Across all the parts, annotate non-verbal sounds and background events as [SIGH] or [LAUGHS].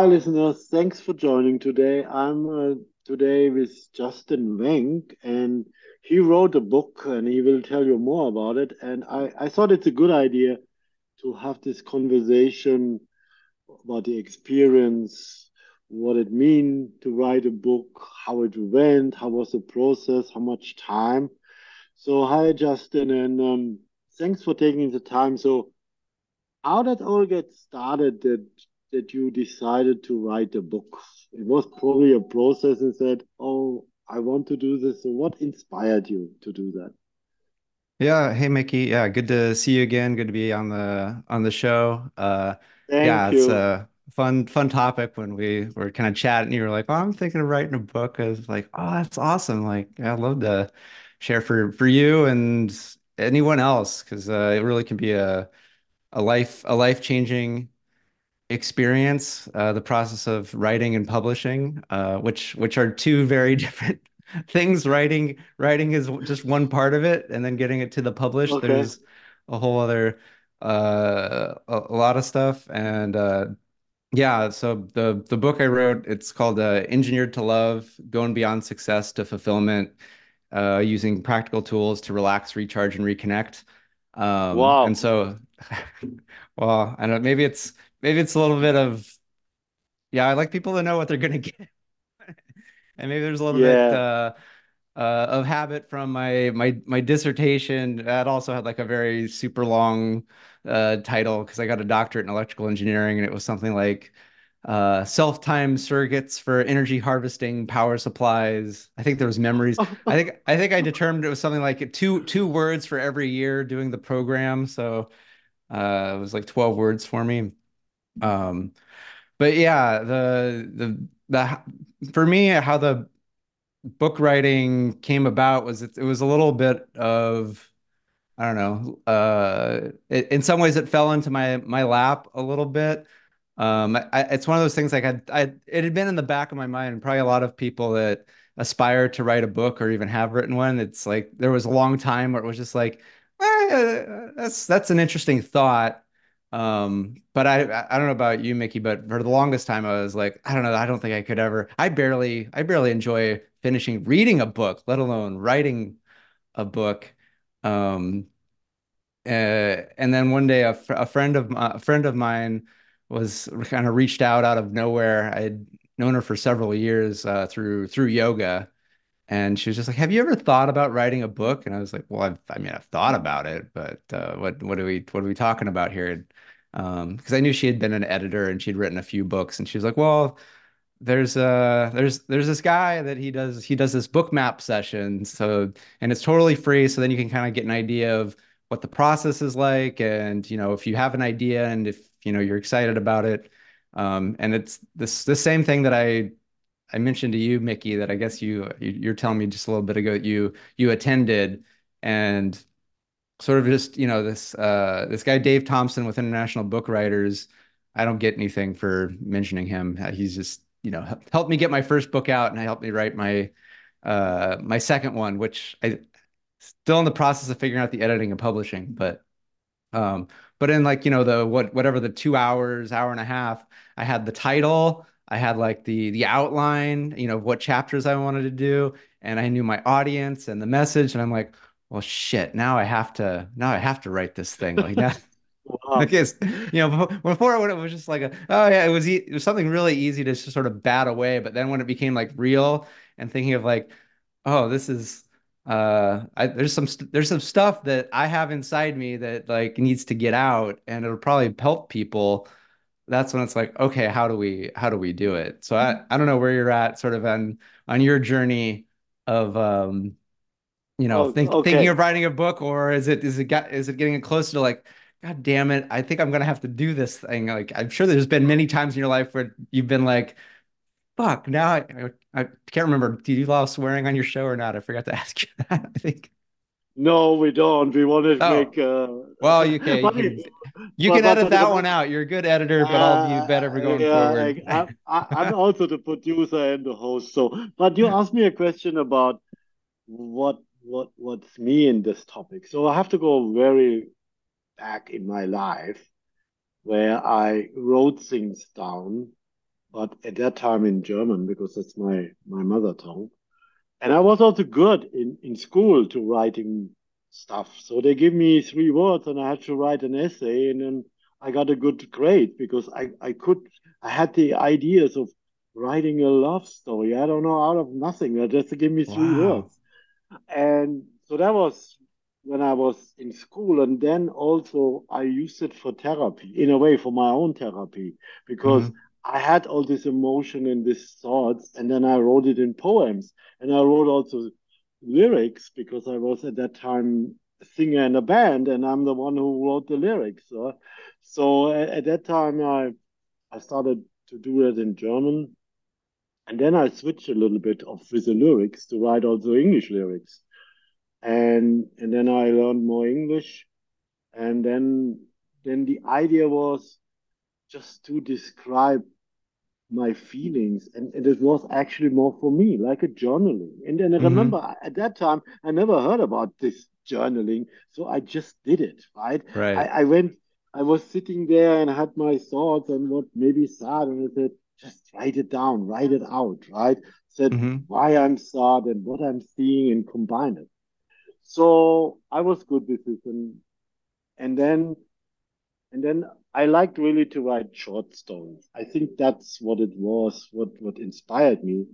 Hi, listeners. Thanks for joining today. I'm uh, today with Justin Wenck, and he wrote a book, and he will tell you more about it. And I, I thought it's a good idea to have this conversation about the experience, what it mean to write a book, how it went, how was the process, how much time. So, hi, Justin, and um, thanks for taking the time. So, how did all get started that that you decided to write a book? It was probably a process and said, "Oh, I want to do this." So, what inspired you to do that? Yeah, hey Mickey. Yeah, good to see you again. Good to be on the on the show. Uh yeah, Thank it's a fun fun topic when we were kind of chatting. You were like, "Oh, I'm thinking of writing a book." I was like, "Oh, that's awesome." Like, yeah, I'd love to share for for you and anyone else because uh, it really can be a a life a life-changing experience, uh, the process of writing and publishing, uh, which which are two very [LAUGHS] different things. Writing writing is just one part of it, and then getting it to the published, Okay. there's a whole other uh, a, a lot of stuff. And uh, yeah, so the the book I wrote, it's called uh, Engineered to Love: Going Beyond Success to Fulfillment, uh, using practical tools to relax, recharge, and reconnect. Um, and so, [LAUGHS] well, I don't know, maybe it's maybe it's a little bit of yeah, I like people to know what they're gonna [LAUGHS] get. And maybe there's a little bit uh, uh, of habit from my my my dissertation that also had like a very super long uh, title because I got a doctorate in electrical engineering and it was something like uh, self-time circuits for energy harvesting power supplies. I think there was memories. I think I think I determined it was something like two two words for every year doing the program. So uh, it was like 12 words for me. Um, but yeah, the the the for me, how the book writing came about was it, it was a little bit of I don't know. Uh, it, in some ways, it fell into my my lap a little bit. Um, I, it's one of those things like I, I it had been in the back of my mind. and Probably a lot of people that aspire to write a book or even have written one. It's like there was a long time where it was just like, eh, that's that's an interesting thought. Um, but I I don't know about you, Mickey, but for the longest time I was like, I don't know, I don't think I could ever. I barely I barely enjoy finishing reading a book, let alone writing a book. Um, uh, and then one day, a, fr a friend of my, a friend of mine was kind of reached out out of nowhere. I had known her for several years uh, through through yoga, and she was just like, "Have you ever thought about writing a book?" And I was like, "Well, I've, I mean, I've thought about it, but uh, what what are we what are we talking about here?" Um, because I knew she had been an editor and she'd written a few books, and she was like, "Well." there's uh there's there's this guy that he does he does this book map session so and it's totally free so then you can kind of get an idea of what the process is like and you know if you have an idea and if you know you're excited about it um and it's this the same thing that I I mentioned to you Mickey that I guess you you're telling me just a little bit ago that you you attended and sort of just you know this uh this guy Dave Thompson with International Book Writers. I don't get anything for mentioning him. Uh, He's just you know helped me get my first book out and helped me write my uh my second one, which I still in the process of figuring out the editing and publishing, but um, but in like, you know, the what whatever the two hours, hour and a half, I had the title, I had like the the outline, you know, what chapters I wanted to do, and I knew my audience and the message, and I'm like, well, shit, now I have to now I have to write this thing. Like now [LAUGHS] Wow. [LAUGHS] like it's, you know, before, it was just like a, oh yeah, it was e it was something really easy to just sort of bat away, but then when it became like real and thinking of like oh, this is uh I, there's some st there's some stuff that I have inside me that like needs to get out and it'll probably help people. That's when it's like, okay, how do we how do we do it? So I I don't know where you're at sort of on on your journey of um you know Oh, think thinking of writing a book or is it is it got is it getting closer to like God damn it, I think I'm gonna have to do this thing. Like I'm sure there's been many times in your life where you've been like, Fuck, now I, I, I can't remember. Do you allow swearing on your show or not? I forgot to [LAUGHS] ask you that, I think. No, we don't. We want to Oh, make uh, well, you okay, you can you can but edit but that but one out. You're a good editor, but I'll be Uh, better for going yeah, forward. I, [LAUGHS] I- I'm also the producer and the host. So, but you asked me a question about what what what's me in this topic. So I have to go very back in my life where I wrote things down but at that time in German because that's my my mother tongue. And I was also good in in school to writing stuff. So they give me three words and I had to write an essay and then I got a good grade because I, I could I had the ideas of writing a love story. I don't know, out of nothing. They just give me three wow. words. And so that was when I was in school. And then also I used it for therapy, in a way, for my own therapy, because mm-hmm. I had all this emotion and these thoughts, and then I wrote it in poems. And I wrote also lyrics because I was at that time a singer in a band, and I'm the one who wrote the lyrics. Uh. So, so at, at that time, I I started to do it in German, and then I switched a little bit of with the lyrics to write also English lyrics, and and then I learned more English, and then then the idea was just to describe my feelings and, and, it was actually more for me like a journaling. And then i mm-hmm. remember at that time i never heard about this journaling so i just did it right? Right. I, I went i was sitting there and had my thoughts and what maybe sad and i said just write it down write it out right? Said mm-hmm. why i'm sad and what i'm seeing and combine it. So i was good with this and and then and then I liked really to write short stories. I think that's what it was, what what inspired me.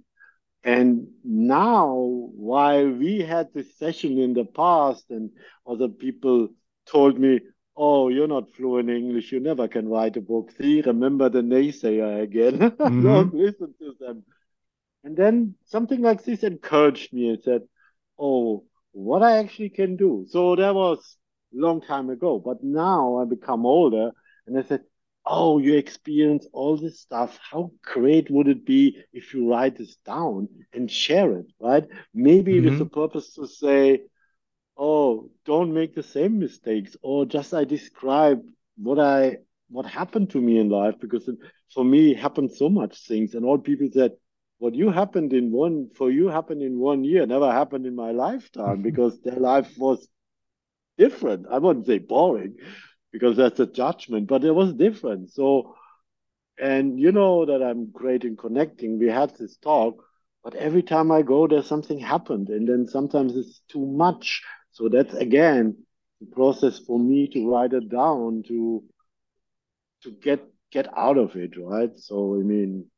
And now, while we had this session in the past, and other people told me, "Oh, you're not fluent in English. You never can write a book." See, remember the naysayer again. [LAUGHS] Mm-hmm. Don't listen to them. And then something like this encouraged me and said, "Oh, what I actually can do." So that was long time ago. But now I become older and I said, Oh, you experience all this stuff. How great would it be if you write this down and share it, right? Maybe mm-hmm. with the purpose to say, Oh, don't make the same mistakes, or just I describe what I what happened to me in life because it, for me it happened so much things and all people said what you happened in one for you happened in one year never happened in my lifetime because their life was different. I wouldn't say boring because that's a judgment, but it was different. So, and you know that I'm great in connecting. We had this talk, but every time I go, there's something happened, and then sometimes it's too much. So that's again the process for me to write it down to to get get out of it, right? So I mean,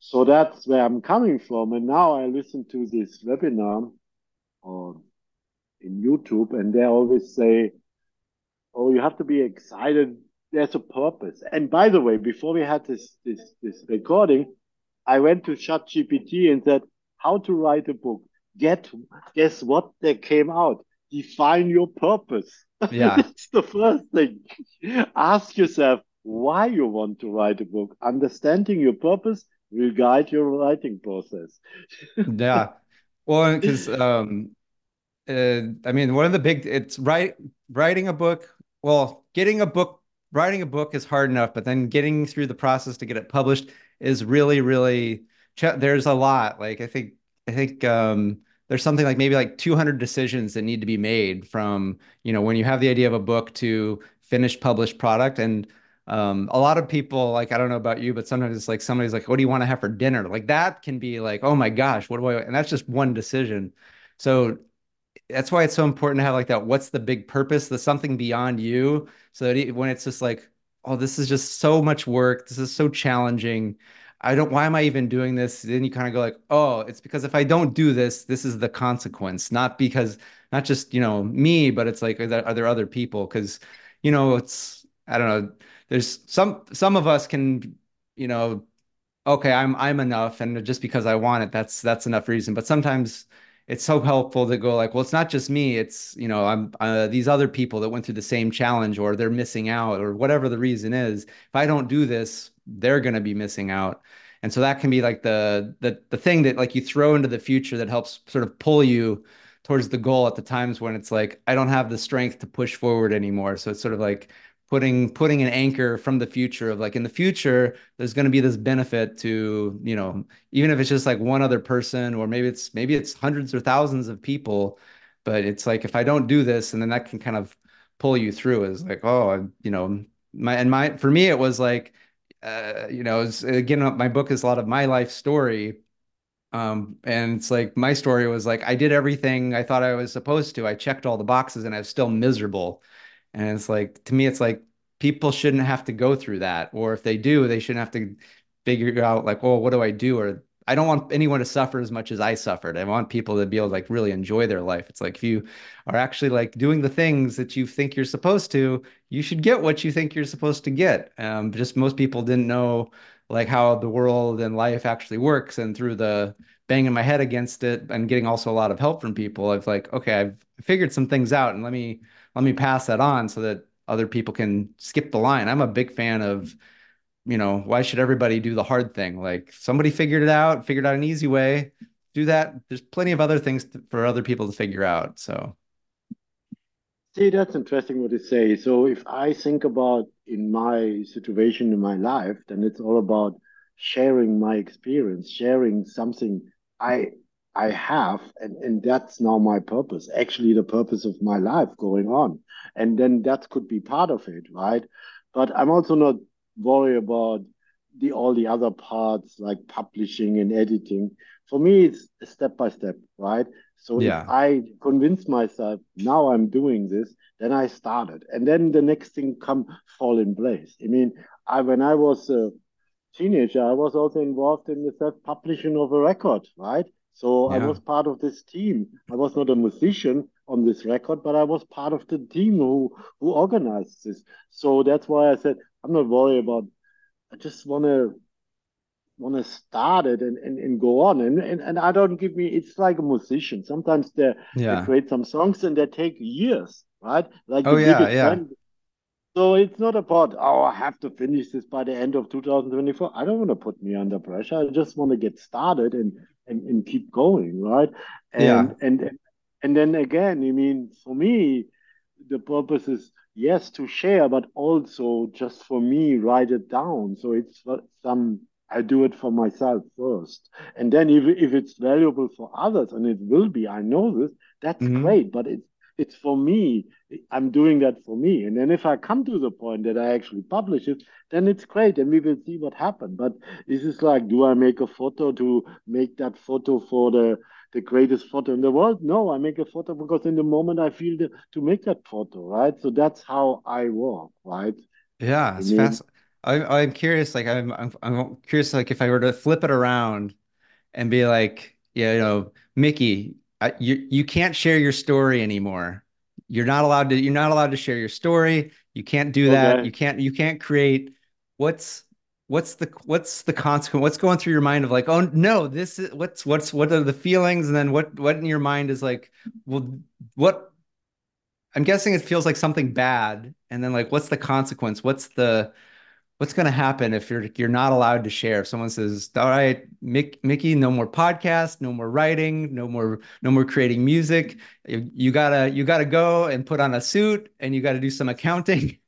so that's where I'm coming from. And now I listen to this webinar on in YouTube, and they always say, "Oh, you have to be excited. There's a purpose." And by the way, before we had this this this recording, I went to ChatGPT and said, "How to write a book." Get guess what? They came out. Define your purpose. Yeah, [LAUGHS] that's the first thing. Ask yourself why you want to write a book. Understanding your purpose will guide your writing process. [LAUGHS] yeah. Well, because um, uh, I mean, one of the big it's write writing a book. Well, getting a book, writing a book is hard enough, but then getting through the process to get it published is really, really. There's a lot. Like I think, I think um, there's something like maybe like 200 decisions that need to be made from you know when you have the idea of a book to finished published product and um, a lot of people like i don't know about you but sometimes it's like somebody's like what do you want to have for dinner like that can be like oh my gosh what do i and that's just one decision so that's why it's so important to have like that what's the big purpose the something beyond you so that when it's just like oh this is just so much work this is so challenging. I don't why am i even doing this? Then you kind of go like oh it's because if i don't do this this is the consequence. Not because not just you know me but it's like are there, are there other people? Because you know it's i don't know there's some some of us can you know okay i'm i'm enough and just because i want it that's that's enough reason. But sometimes it's so helpful to go like, well, it's not just me. It's, you know, I'm uh, these other people that went through the same challenge or they're missing out or whatever the reason is. If I don't do this, they're going to be missing out. And so that can be like the, the, the thing that like you throw into the future that helps sort of pull you towards the goal at the times when it's like, I don't have the strength to push forward anymore. So it's sort of like putting putting an anchor from the future of like in the future there's going to be this benefit to you know even if it's just like one other person or maybe it's maybe it's hundreds or thousands of people but it's like if i don't do this and then that can kind of pull you through is like oh you know my and my for me it was like uh, you know, it's, again, my book is a lot of my life story. Um, and it's like my story was like I did everything I thought I was supposed to. I checked all the boxes and I was still miserable. And it's like to me, it's like people shouldn't have to go through that. Or if they do, they shouldn't have to figure out like, oh, what do I do? Or I don't want anyone to suffer as much as I suffered. I want people to be able to like really enjoy their life. It's like if you are actually like doing the things that you think you're supposed to, you should get what you think you're supposed to get. Um, just most people didn't know like how the world and life actually works. And through the banging my head against it and getting also a lot of help from people, I've like, okay, I've figured some things out and let me let me pass that on so that other people can skip the line. I'm a big fan of you know, why should everybody do the hard thing? Like somebody figured it out, figured out an easy way. Do that. There's plenty of other things to, for other people to figure out. So, see, that's interesting what you say. So, if I think about in my situation in my life, then it's all about sharing my experience, sharing something I I have, and and that's now my purpose. Actually, the purpose of my life going on, and then that could be part of it, right? But I'm also not worry about the all the other parts like publishing and editing. For me, it's step by step, right? So yeah. if I convince myself now I'm doing this, then I started, and then the next thing come fall in place. I mean, I when I was a teenager, I was also involved in the self publishing of a record, right? So yeah. I was part of this team. I was not a musician on this record, but I was part of the team who who organized this. So that's why I said I'm not worried about. I just want to want to start it and, and, and go on and, and and I don't give me it's like a musician sometimes they, yeah. they create some songs and they take years right like oh yeah yeah so it's not about oh I have to finish this by the end of 2024 I don't want to put me under pressure I just want to get started and and, and keep going right and yeah. and and then again I mean for me the purpose is yes to share but also just for me write it down so it's some i do it for myself first and then if, if it's valuable for others and it will be i know this that's mm-hmm. great but it's it's for me i'm doing that for me and then if i come to the point that i actually publish it then it's great and we will see what happens but this is like do i make a photo to make that photo for the the greatest photo in the world. No, I make a photo because in the moment I feel the, to make that photo, right? So that's how I work, right? Yeah, it's I mean, fast. I, I'm curious, like I'm, I'm, I'm curious, like if I were to flip it around and be like, yeah, you know, Mickey, I, you you can't share your story anymore. You're not allowed to. You're not allowed to share your story. You can't do that. Okay. You can't. You can't create. What's what's the what's the consequence what's going through your mind of like oh no this is what's what's what are the feelings and then what what in your mind is like well what i'm guessing it feels like something bad and then like what's the consequence what's the what's going to happen if you're you're not allowed to share if someone says all right Mick, mickey no more podcast no more writing no more no more creating music you, you gotta you gotta go and put on a suit and you gotta do some accounting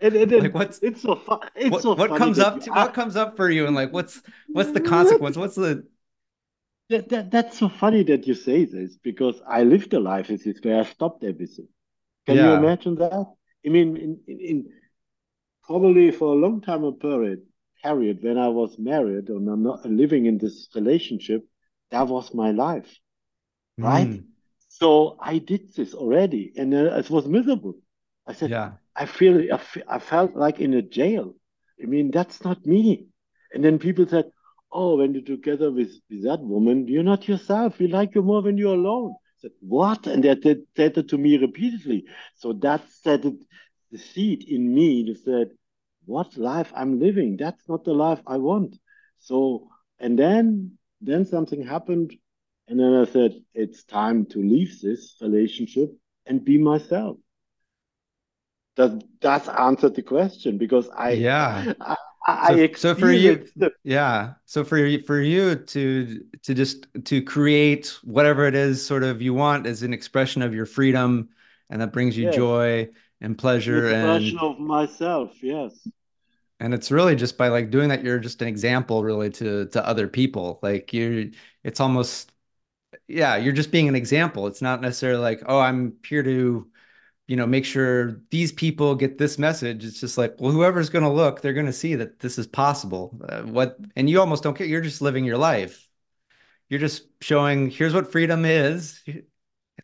it, it, like what's it's so fun. It's what, so what comes up to, what comes up for you and like what's what's the consequence? What's the that, that that's so funny that you say this because I lived a life as this where I stopped everything. Can yeah. you imagine that? I mean, in, in, in, probably for a long time a period period when I was married and I'm not living in this relationship, that was my life, right? Mm. So I did this already, and uh, it was miserable. I said, yeah. I feel, I felt like in a jail. I mean, that's not me. And then people said, oh, when you're together with, with that woman, you're not yourself. We like you more when you're alone. I said, what? And they said it to me repeatedly. So that set it, the seed in me that said, what life I'm living? That's not the life I want. So, and then, then something happened. And then I said, it's time to leave this relationship and be myself Does that answer the question because I yeah [LAUGHS] I, I so, so for you yeah so for for you to to just to create whatever it is sort of you want as an expression of your freedom and that brings you yes. joy and pleasure and of myself yes and it's really just by like doing that you're just an example really to to other people like you it's almost yeah you're just being an example it's not necessarily like oh i'm here to you know, make sure these people get this message. It's just like, well, whoever's going to look, they're going to see that this is possible. Uh, what, and you almost don't care. You're just living your life. You're just showing, here's what freedom is.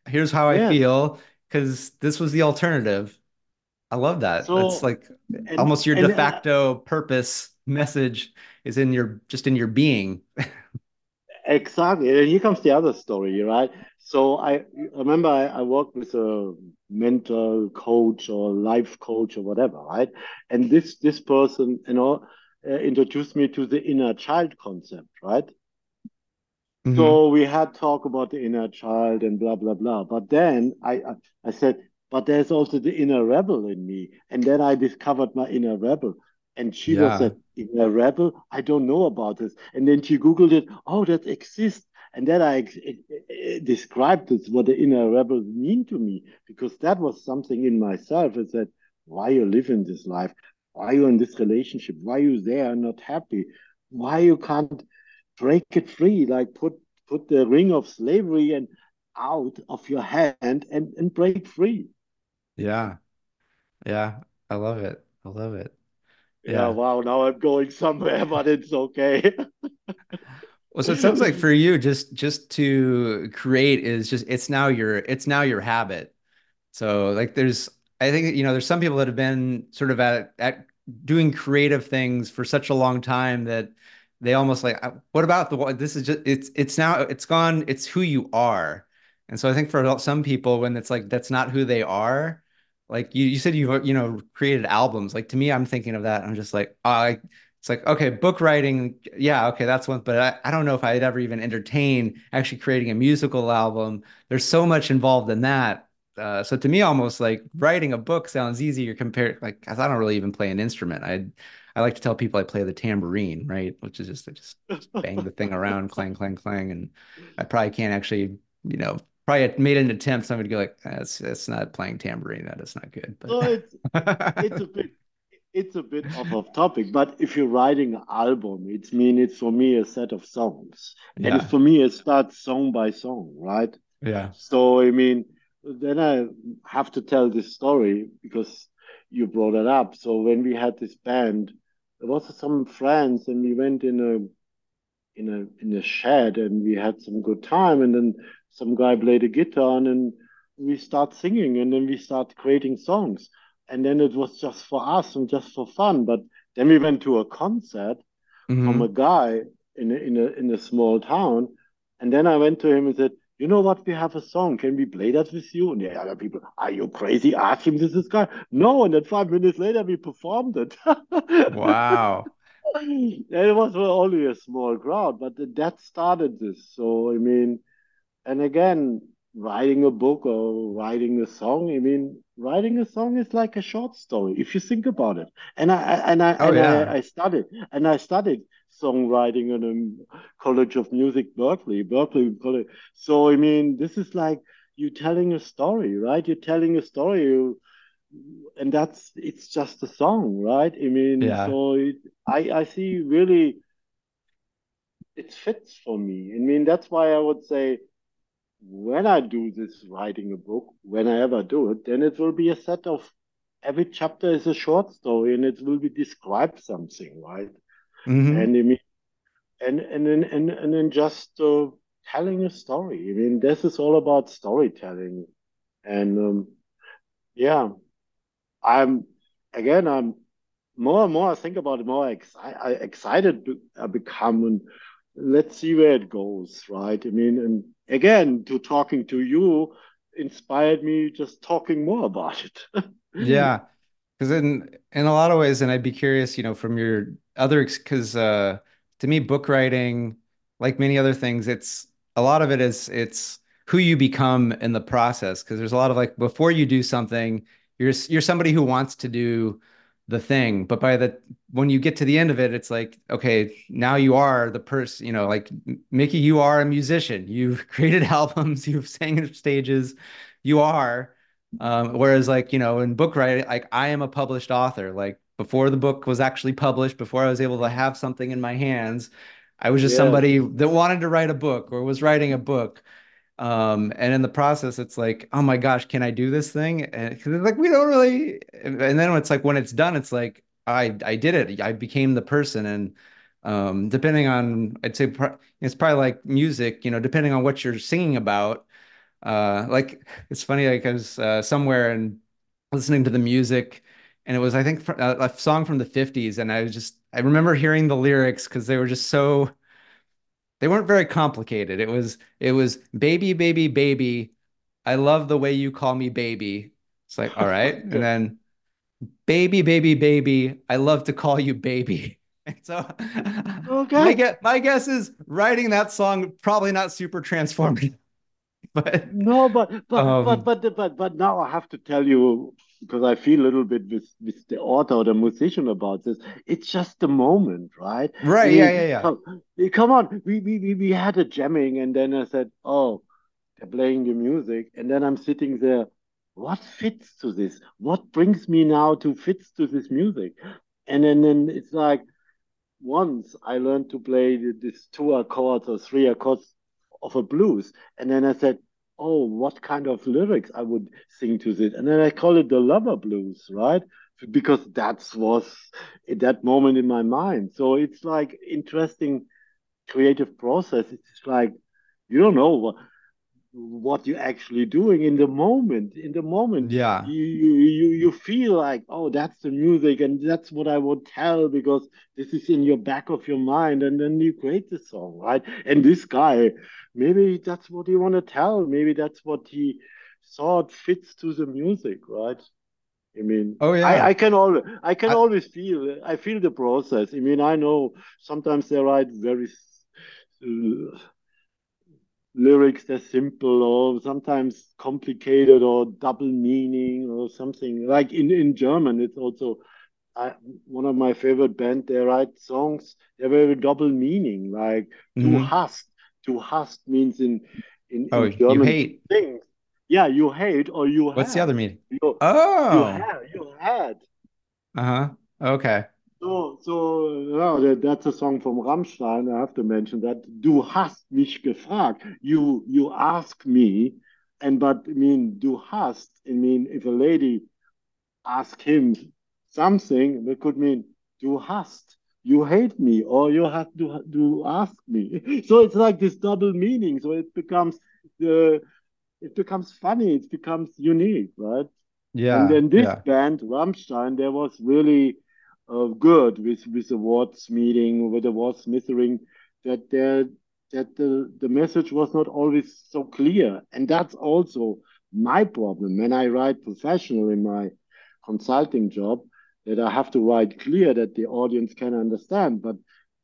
Here's how I feel because this was the alternative. I love that. That's like and almost your de uh, facto purpose message is in your just in your being. [LAUGHS] exactly. And here comes the other story, right? So I remember I, I worked with a mental coach or life coach or whatever, right? And this this person, you know, uh, introduced me to the inner child concept, right? hmm So we had talk about the inner child and blah blah blah. But then I I, I said, but there's also the inner rebel in me. And then I discovered my inner rebel. And she was Yeah. like, inner rebel? I don't know about this. And then she Googled it. Oh, that exists. And then I described this, what the inner rebel mean to me, because that was something in myself. I said, why you live in this life? Why you in this relationship? Why you there not happy? Why you can't break it free, like put put the ring of slavery and out of your hand and and break free. Yeah. Yeah. I love it. I love it. Yeah, Yeah. wow, now I'm going somewhere, [LAUGHS] but it's okay. [LAUGHS] Well, so it sounds like for you, just just to create is just it's now your it's now your habit. So like there's I think you know there's some people that have been sort of at at doing creative things for such a long time that they almost like "Uh, what about the this is just it's it's now it's gone it's who you are. And so I think for some people when it's like that's not who they are, like you you said you've you know created albums. Like to me I'm thinking of that I'm just like oh, I it's like okay book writing yeah okay that's one but I, I don't know if I'd ever even entertain actually creating a musical album. There's so much involved in that uh, so to me, almost like writing a book sounds easier compared, like, I don't really even play an instrument. I I like to tell people I play the tambourine, right? Which is just I just bang the thing around, clang, clang, clang, and I probably can't actually, you know, probably made an attempt. Somebody go like, ah, that's that's not playing tambourine. That is not good. So it's it's a bit it's a bit off of topic, but if you're writing an album, it's mean it's for me a set of songs. And for me it starts song by song, right? yeah. So I mean, then I have to tell this story because you brought it up. So when we had this band, there was some friends, and we went in a in a in a shed, and we had some good time. And then some guy played a guitar, and then we start singing, and then we start creating songs. And then it was just for us and just for fun. But then we went to a concert from mm-hmm. a guy in a, in a in a small town, and then I went to him and said, "You know what? We have a song. Can we play that with you?" And the other people, "Are you crazy? Ask him this is guy." No, and then five minutes later we performed it. [LAUGHS] Wow. It was only a small crowd, but that started this. So I mean, and again, writing a book or writing a song, I mean, writing a song is like a short story if you think about it. And I and I Oh and I, yeah. I studied and I studied songwriting in a College of Music, Berklee, Berklee College. So I mean, this is like you telling a story, right? You're telling a story, you, and that's it's just a song, right? I mean, Yeah. so it, I I see really it fits for me. I mean, that's why I would say when I do this writing a book, when I ever do it, then it will be a set of every chapter is a short story and it will be describe something, right? hmm And I mean, and and then and, and then just uh, telling a story. I mean, this is all about storytelling. And um, yeah, I'm again, I'm more and more I think about it, more exci excited I become, and let's see where it goes, right? I mean, and again, to talking to you inspired me just talking more about it. [LAUGHS] Yeah. Because in in a lot of ways, and I'd be curious, you know, from your other, because uh, to me, book writing, like many other things, it's a lot of it is it's who you become in the process. Because there's a lot of like before you do something, you're you're somebody who wants to do the thing, but by the when you get to the end of it, it's like okay, now you are the person, you know, like Mickey, you are a musician. You've [LAUGHS] created albums, [LAUGHS] you've sang on stages, you are. Um, whereas like, you know, in book writing, like I am a published author. Like before the book was actually published, before I was able to have something in my hands, I was just Yes, somebody that wanted to write a book or was writing a book. Um, and in the process, it's like, oh my gosh, can I do this thing? And cause like we don't really. And then it's like when it's done, it's like I I did it. I became the person. And um, depending on, I'd say it's probably like music. You know, depending on what you're singing about. Uh, like it's funny. Like I was uh, somewhere and listening to the music, and it was I think a, a song from the '50s, and I was just I remember hearing the lyrics because they were just so they weren't very complicated. It was it was baby, baby, baby. I love the way you call me baby. It's like, all right. [LAUGHS] And then baby, baby, baby. I love to call you baby. [LAUGHS] so okay. my guess, my guess is writing that song probably not super transformative. [LAUGHS] But no, but but, um, but but but but now I have to tell you because I feel a little bit with, with the author or the musician about this. It's just the moment, right? Right. We, yeah, yeah, yeah. Come, come on. We, we, we we had a jamming, and then I said, oh, they're playing the music. And then I'm sitting there. What fits to this? What brings me now to fits to this music? And then, then it's like once I learned to play this two accords or three accords of a blues. And then I said, oh, what kind of lyrics I would sing to this. And then I call it the lover blues, right? Because that was at that moment in my mind. So it's like interesting creative process. It's like you don't know what, you're actually doing in the moment. In the moment, yeah, you you you feel like oh, that's the music, and that's what I would tell because this is in your back of your mind, and then you create the song, right? And this guy maybe that's what he want to tell. Maybe that's what he thought fits to the music, right? I mean, oh yeah, I, I can always, I can I, always feel, I feel the process. I mean, I know sometimes they write very uh, lyrics that simple, or sometimes complicated, or double meaning, or something. Like in in German, it's also I, one of my favorite band. They write songs. they have very double meaning, like mm-hmm. du hast to hast means in in, oh, in German you hate things. Yeah, you hate or you. What's have. the other meaning? You, oh, you had. You had. Uh huh. Okay. So, so no, that, that's a song from Rammstein. I have to mention that. Du hast mich gefragt. You you ask me, and but I mean, du hast. I mean, if a lady ask him something, it could mean du hast you hate me or you have to to ask me [LAUGHS] so it's like this double meaning so it becomes the it becomes funny it becomes unique right yeah and then this yeah. band Rammstein there was really uh, good with with the words meeting with the words smithering that there that the the message was not always so clear and that's also my problem when i write professional in my consulting job that I have to write clear that the audience can understand. But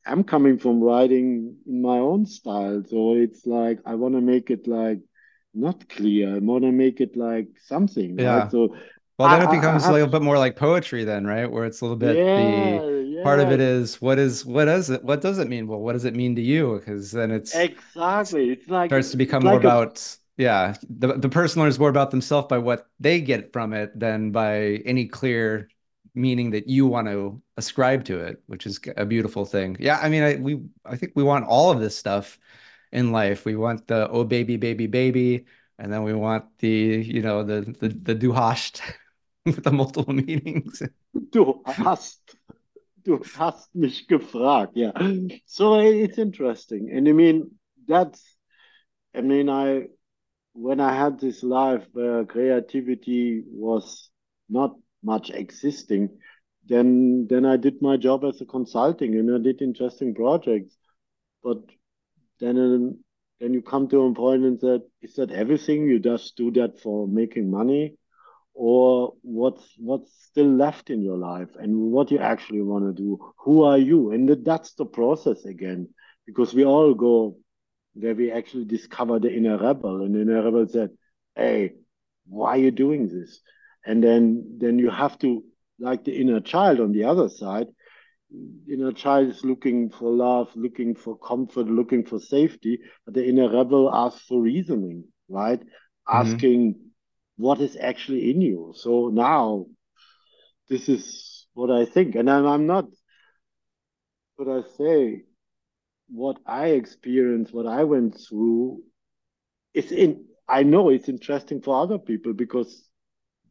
I'm coming from writing in my own style. So it's like I want to make it like not clear. I want to make it like something. Yeah. Right? So well, then I, it becomes a little bit more like poetry, then, right? Where it's a little bit yeah, the yeah. part of it is what is what does it what does it mean? Well, what does it mean to you? Because then it's exactly it's like starts to become more like about a, yeah the the person learns more about themselves by what they get from it than by any clear meaning that you want to ascribe to it, which is a beautiful thing. Yeah, I mean, I we I think we want all of this stuff in life. We want the oh baby baby baby, and then we want the you know the the the du [LAUGHS] with the multiple meanings. Du hast du hast mich gefragt. Yeah, so it's interesting, and I mean that's I mean I when I had this life where creativity was not much existing, then then I did my job as a consulting and I did interesting projects. But then then you come to a point and said, is that everything? You just do that for making money, or what's what's still left in your life and what you actually want to do? Who are you? And that's the process again, because we all go where we actually discover the inner rebel, and the inner rebel said, "Hey, why are you doing this?" and then then you have to like the inner child on the other side inner child is looking for love looking for comfort looking for safety but the inner rebel asks for reasoning right mm-hmm. asking what is actually in you so now this is what i think and i'm, I'm not what i say what i experienced what i went through it's in I know it's interesting for other people because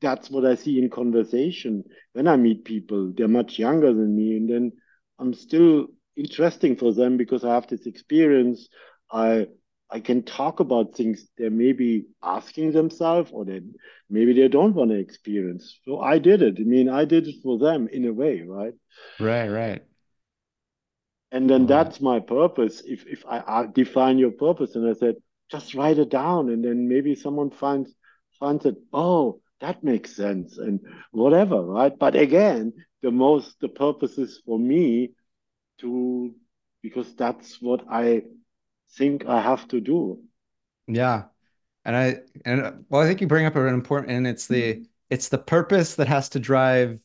that's what I see in conversation when I meet people. They're much younger than me, and then I'm still interesting for them because I have this experience. I I can talk about things they may be asking themselves or they maybe they don't want to experience. So I did it. I mean, I did it for them in a way, right? Right, right. And then uh-huh. that's my purpose. If if I, I define your purpose and I said, just write it down, and then maybe someone finds finds it, oh, that makes sense, and whatever, right? But again, the most the purpose is for me to because that's what I think I have to do. Yeah. And I and well, I think you bring up an important and it's the it's the purpose that has to drive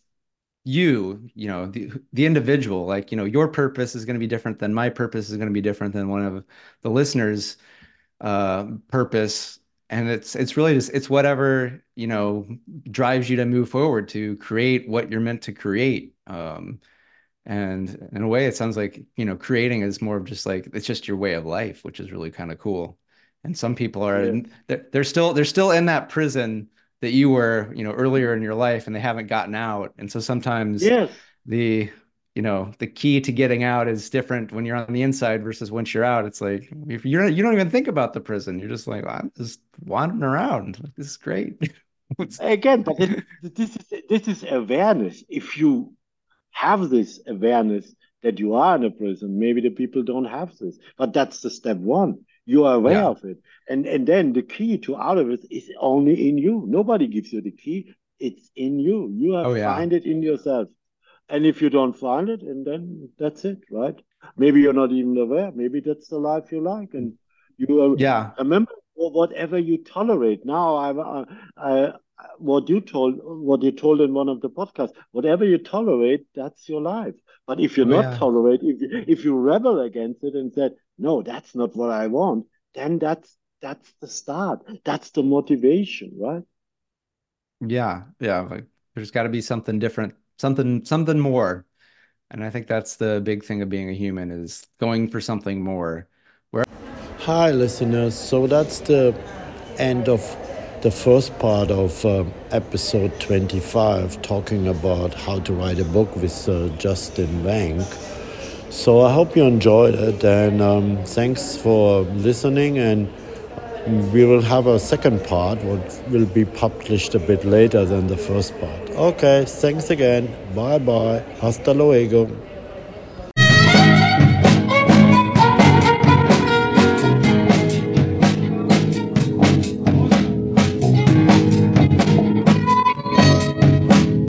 you, you know, the the individual. Like, you know, your purpose is going to be different than my purpose is going to be different than one of the listeners' uh, purpose. And it's it's really just it's whatever, you know, drives you to move forward to create what you're meant to create. Um, and in a way, it sounds like, you know, creating is more of just like it's just your way of life, which is really kind of cool. And some people are Yeah. they're, they're still they're still in that prison that you were, you know, earlier in your life and they haven't gotten out. And so sometimes Yes, the, you know, the key to getting out is different when you're on the inside versus once you're out. It's like if you're you don't even think about the prison. You're just like, I'm just wandering around. Like, this is great. [LAUGHS] again, but it, this is this is awareness. If you have this awareness that you are in a prison. Maybe the people don't have this, but that's the step one. You are aware Yeah. of it, and and then the key to out of it is only in you. Nobody gives you the key. It's in you. You have Oh yeah. find it in yourself. And if you don't find it, and then that's it, right? Maybe you're not even aware. Maybe that's the life you like, and you are, Yeah. remember whatever you tolerate. Now, uh, I, I, I, what you told, what you told in one of the podcasts, whatever you tolerate, that's your life. But if you're Oh not yeah. tolerate, if you, if you rebel against it and said, no, that's not what I want, then that's that's the start. That's the motivation, right? Yeah. Yeah. Like there's got to be something different, something something more. And I think that's the big thing of being a human is going for something more. Where Hi, listeners. So that's the end of the first part of uh, episode 25, talking about how to write a book with uh, Justin Wenck. So I hope you enjoyed it, and um, thanks for listening. And we will have a second part, what will be published a bit later than the first part. Okay, thanks again. Bye bye. Hasta luego.